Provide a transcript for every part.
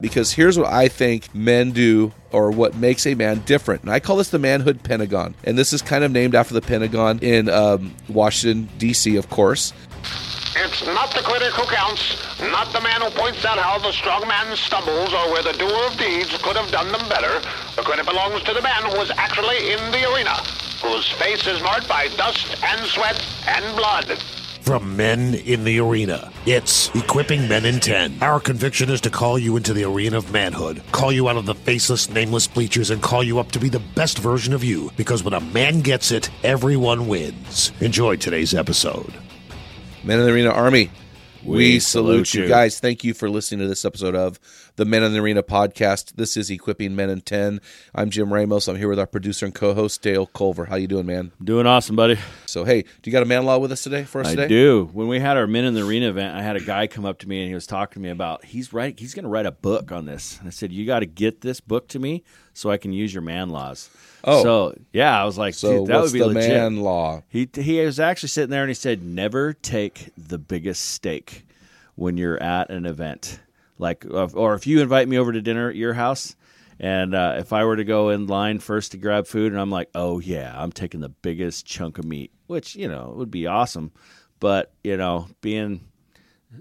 because here's what I think men do or what makes a man different. And I call this the manhood pentagon. And this is kind of named after the Pentagon in um, Washington, D.C., of course. It's not the critic who counts, not the man who points out how the strong man stumbles or where the doer of deeds could have done them better. The credit belongs to the man who was actually in the arena, whose face is marked by dust and sweat and blood. From men in the arena, it's Equipping Men in 10. Our conviction is to call you into the arena of manhood, call you out of the faceless, nameless bleachers, and call you up to be the best version of you. Because when a man gets it, everyone wins. Enjoy today's episode. Men in the Arena Army, we, We salute, salute you. you. Guys, thank you for listening to this episode of the Men in the Arena podcast. This is Equipping Men in 10. I'm Jim Ramos. I'm here with our producer and co-host Dale Culver. How you doing, man? Doing awesome, buddy. So, hey, do you got a man law with us today for us I today? I do. When we had our Men in the Arena event, I had a guy come up to me and he was talking to me about he's right. He's going to write a book on this. And I said, "You got to get this book to me so I can use your man laws." Oh. so yeah, I was like, So, "Dude, that would be the legit." man law? He he was actually sitting there and he said, "Never take the biggest stake when you're at an event, like or if you invite me over to dinner at your house." And uh, if I were to go in line first to grab food, and I'm like, "Oh yeah, I'm taking the biggest chunk of meat," which you know would be awesome, but you know, being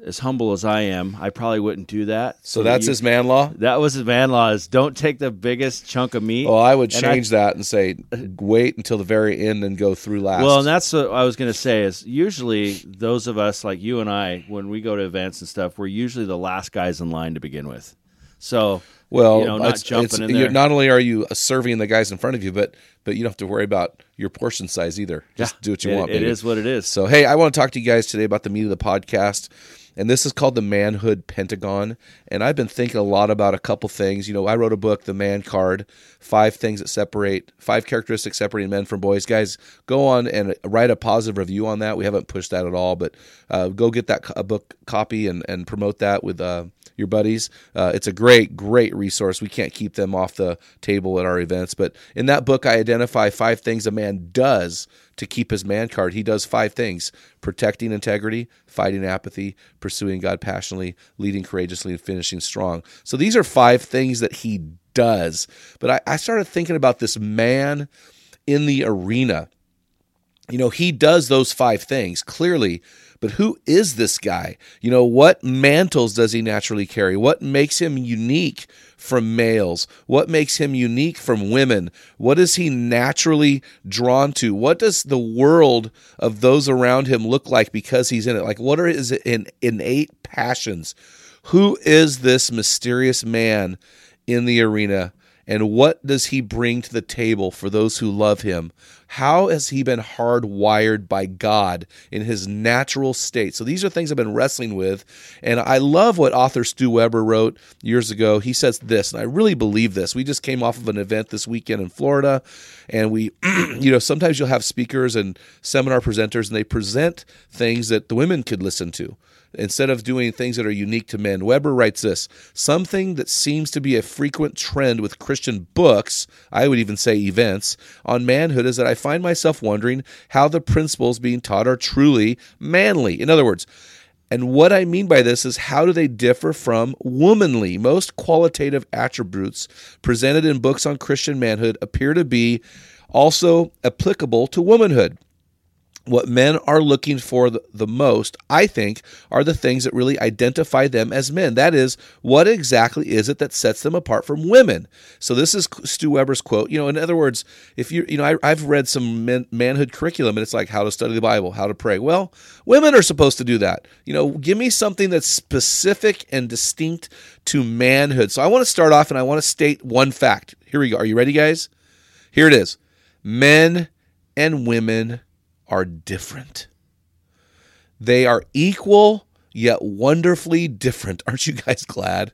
as humble as I am, I probably wouldn't do that. So that's you- his man law? That was his man law: is don't take the biggest chunk of meat. Oh, I would change that and say wait until the very end and go through last. Well, and that's what I was going to say is usually those of us like you and I, when we go to events and stuff, we're usually the last guys in line to begin with. So, well, you know, not it's- jumping it's- in you're- there. Not only are you serving the guys in front of you, but but you don't have to worry about your portion size either. Just Yeah, do what you it- want. It baby. is what it is. So, hey, I want to talk to you guys today about the meat of the podcast. And this is called the Manhood Pentagon. And I've been thinking a lot about a couple things. You know, I wrote a book, The Man Card Five Things That Separate, Five Characteristics Separating Men from Boys. Guys, go on and write a positive review on that. We haven't pushed that at all, but uh, go get that co- book copy and, and promote that with uh, your buddies. Uh, it's a great, great resource. We can't keep them off the table at our events. But in that book, I identify five things a man does to keep his man card. He does five things protecting integrity, fighting apathy, pursuing God passionately, leading courageously, and finishing strong. So these are five things that he does. But I, I started thinking about this man in the arena. You know, he does those five things clearly, but who is this guy? You know, what mantles does he naturally carry? What makes him unique from males? What makes him unique from women? What is he naturally drawn to? What does the world of those around him look like because he's in it? Like, what are his innate passions? Who is this mysterious man in the arena? And what does he bring to the table for those who love him? How has he been hardwired by God in his natural state? So these are things I've been wrestling with. And I love what author Stu Weber wrote years ago. He says this, and I really believe this. We just came off of an event this weekend in Florida, and we, you know, sometimes you'll have speakers and seminar presenters, and they present things that the women could listen to instead of doing things that are unique to men. Weber writes this something that seems to be a frequent trend with Christian books, I would even say events, on manhood is that I find myself wondering how the principles being taught are truly manly. In other words, and what I mean by this is how do they differ from womanly? Most qualitative attributes presented in books on Christian manhood appear to be also applicable to womanhood. What men are looking for the, most, I think, are the things that really identify them as men. That is, what exactly is it that sets them apart from women? So this is Stu Weber's quote. You know, in other words, if you, you know, I, have read some men, manhood curriculum, and it's like how to study the Bible, how to pray. Well, women are supposed to do that. You know, give me something that's specific and distinct to manhood. So I want to start off, and I want to state one fact. Here we go. Are you ready, guys? Here it is. Men and women are different. They are equal yet wonderfully different. Aren't you guys glad?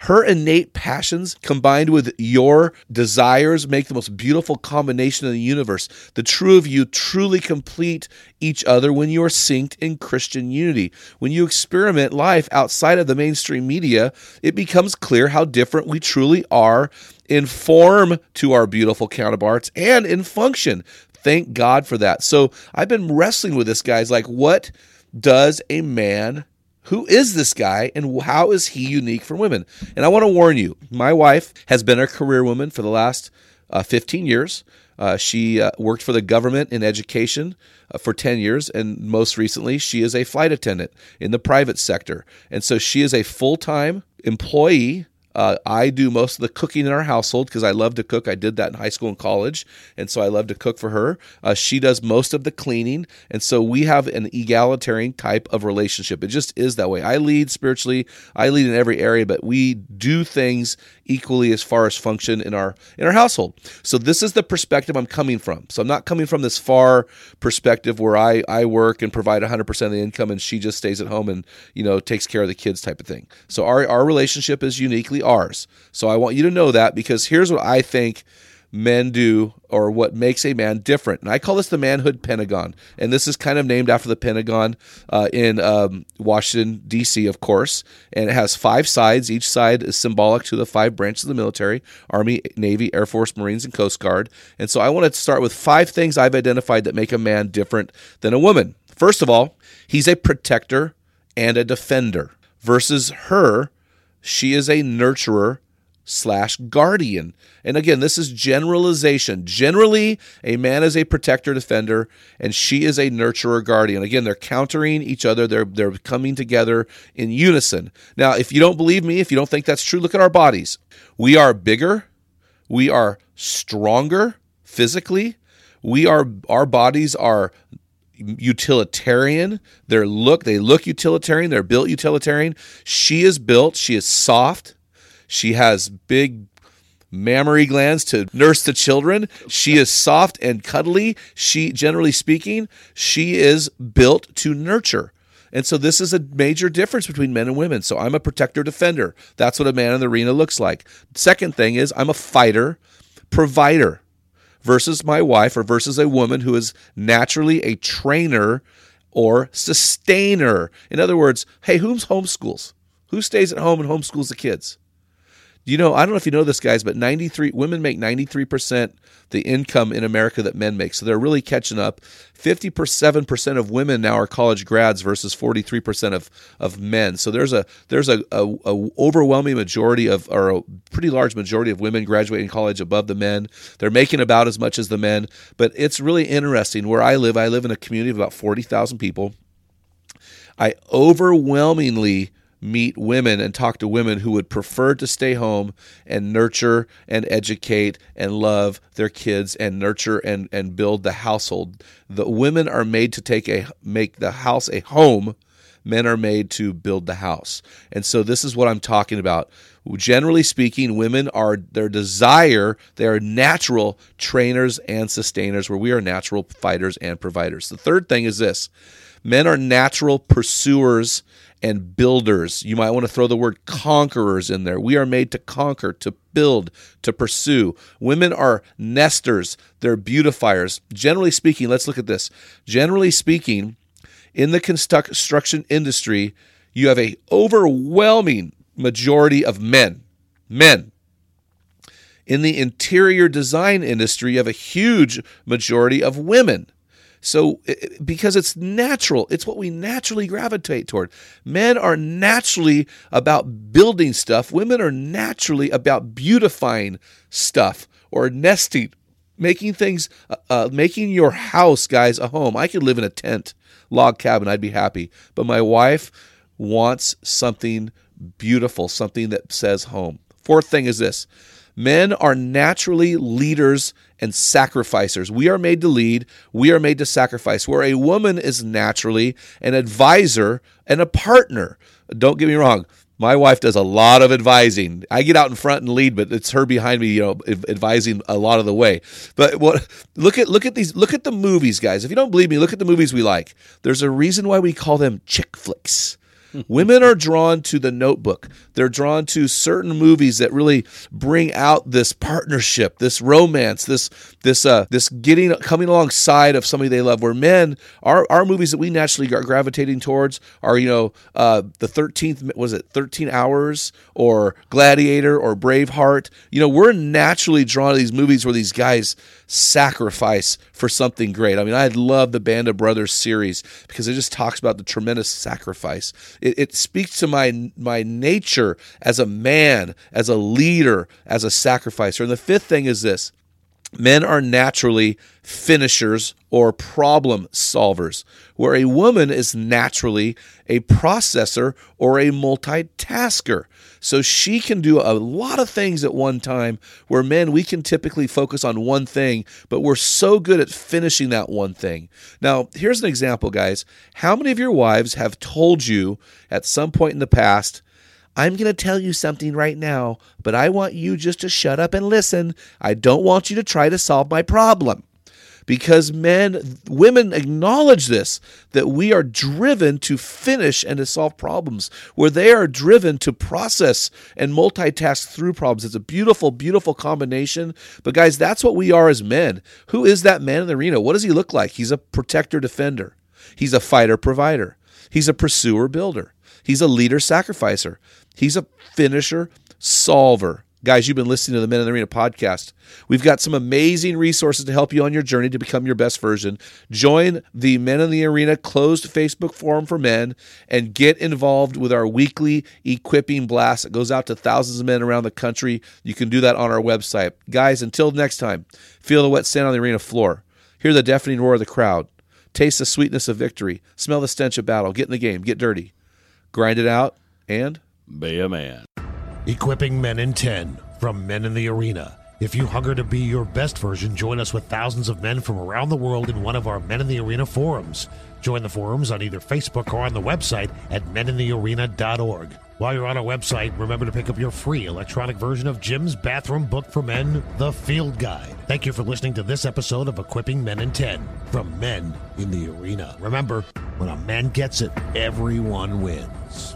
Her innate passions combined with your desires make the most beautiful combination in the universe. The true of you truly complete each other when you are synced in Christian unity. When you experiment life outside of the mainstream media, it becomes clear how different we truly are in form to our beautiful counterparts and in function. Thank God for that. So I've been wrestling with this, guys. Like, what does a man who is this guy and how is he unique for women? And I want to warn you, my wife has been a career woman for the last uh, 15 years. Uh, she uh, worked for the government in education uh, for 10 years, and most recently, she is a flight attendant in the private sector. And so she is a full time employee uh, I do most of the cooking in our household because I love to cook. I did that in high school and college, and so I love to cook for her. Uh, she does most of the cleaning, and so we have an egalitarian type of relationship. It just is that way. I lead spiritually, I lead in every area, but we do things equally as far as function in our in our household. So this is the perspective I'm coming from. So I'm not coming from this far perspective where I I work and provide 100% of the income and she just stays at home and you know takes care of the kids type of thing. So our our relationship is uniquely ours. So I want you to know that because here's what I think men do or what makes a man different. And I call this the manhood pentagon. And this is kind of named after the Pentagon uh, in um, Washington, D.C., of course. And it has five sides. Each side is symbolic to the five branches of the military Army, Navy, Air Force, Marines, and Coast Guard. And so I want to start with five things I've identified that make a man different than a woman. First of all, he's a protector and a defender, versus her, she is a nurturer slash guardian. And again, this is generalization. Generally, a man is a protector, defender, and she is a nurturer, guardian. Again, they're countering each other. They're they're coming together in unison. Now, if you don't believe me, if you don't think that's true, look at our bodies. We are bigger. We are stronger physically. We are our bodies are utilitarian. They look they look utilitarian. They're built utilitarian. She is built. She is soft. She has big mammary glands to nurse the children. She is soft and cuddly. She, generally speaking, she is built to nurture. And so this is a major difference between men and women. So I'm a protector defender. That's what a man in the arena looks like. Second thing is I'm a fighter provider versus my wife or versus a woman who is naturally a trainer or sustainer. In other words, hey, who's homeschools? Who stays at home and homeschools the kids? You know, I don't know if you know this, guys, but 93 women make 93% the income in America that men make. So they're really catching up. 57% of women now are college grads versus 43% of, of men. So there's a there's a, a, a overwhelming majority of or a pretty large majority of women graduating college above the men. They're making about as much as the men, but it's really interesting where I live. I live in a community of about 40,000 people. I overwhelmingly meet women and talk to women who would prefer to stay home and nurture and educate and love their kids and nurture and, and build the household. The women are made to take a make the house a home. Men are made to build the house. And so this is what I'm talking about. Generally speaking, women are their desire, they are natural trainers and sustainers, where we are natural fighters and providers. The third thing is this men are natural pursuers and builders. You might want to throw the word conquerors in there. We are made to conquer, to build, to pursue. Women are nesters, they're beautifiers. Generally speaking, let's look at this. Generally speaking, in the construction industry, you have a overwhelming majority of men. Men. In the interior design industry, you have a huge majority of women. So, because it's natural, it's what we naturally gravitate toward. Men are naturally about building stuff, women are naturally about beautifying stuff or nesting making things, uh, uh, making your house, guys, a home. I could live in a tent, log cabin. I'd be happy. But my wife wants something beautiful, something that says home. Fourth thing is this men are naturally leaders and sacrificers. We are made to lead, we are made to sacrifice, where a woman is naturally an advisor and a partner. Don't get me wrong. My wife does a lot of advising. I get out in front and lead, but it's her behind me, you know, advising a lot of the way. But what look at look at these look at the movies, guys. If you don't believe me, look at the movies we like. There's a reason why we call them chick flicks. Women are drawn to the notebook. They're drawn to certain movies that really bring out this partnership, this romance, this this uh this getting coming alongside of somebody they love. Where men, our our movies that we naturally are gravitating towards are, you know, uh the 13th was it 13 hours or Gladiator or Braveheart. You know, we're naturally drawn to these movies where these guys sacrifice for something great. I mean, I love the Band of Brothers series because it just talks about the tremendous sacrifice. It, it speaks to my my nature as a man, as a leader, as a sacrificer. And the fifth thing is this: men are naturally finishers or problem solvers, where a woman is naturally a processor or a multitasker. So she can do a lot of things at one time, where men, we can typically focus on one thing, but we're so good at finishing that one thing. Now, here's an example, guys. How many of your wives have told you at some point in the past, I'm going to tell you something right now, but I want you just to shut up and listen. I don't want you to try to solve my problem. Because men, women acknowledge this that we are driven to finish and to solve problems, where they are driven to process and multitask through problems. It's a beautiful, beautiful combination. But guys, that's what we are as men. Who is that man in the arena? What does he look like? He's a protector defender, he's a fighter provider, he's a pursuer builder, he's a leader sacrificer, he's a finisher solver. Guys, you've been listening to the Men in the Arena podcast. We've got some amazing resources to help you on your journey to become your best version. Join the Men in the Arena closed Facebook forum for men and get involved with our weekly equipping blast. It goes out to thousands of men around the country. You can do that on our website. Guys, until next time, feel the wet sand on the arena floor. Hear the deafening roar of the crowd. Taste the sweetness of victory. Smell the stench of battle. Get in the game. Get dirty. Grind it out and Be a man. Equipping Men in 10 from Men in the Arena. If you hunger to be your best version, join us with thousands of men from around the world in one of our Men in the Arena forums. Join the forums on either Facebook or on the website at meninthearena.org. While you're on our website, remember to pick up your free electronic version of Jim's bathroom book for men, The Field Guide. Thank you for listening to this episode of Equipping Men in 10 from Men in the Arena. Remember, when a man gets it, everyone wins.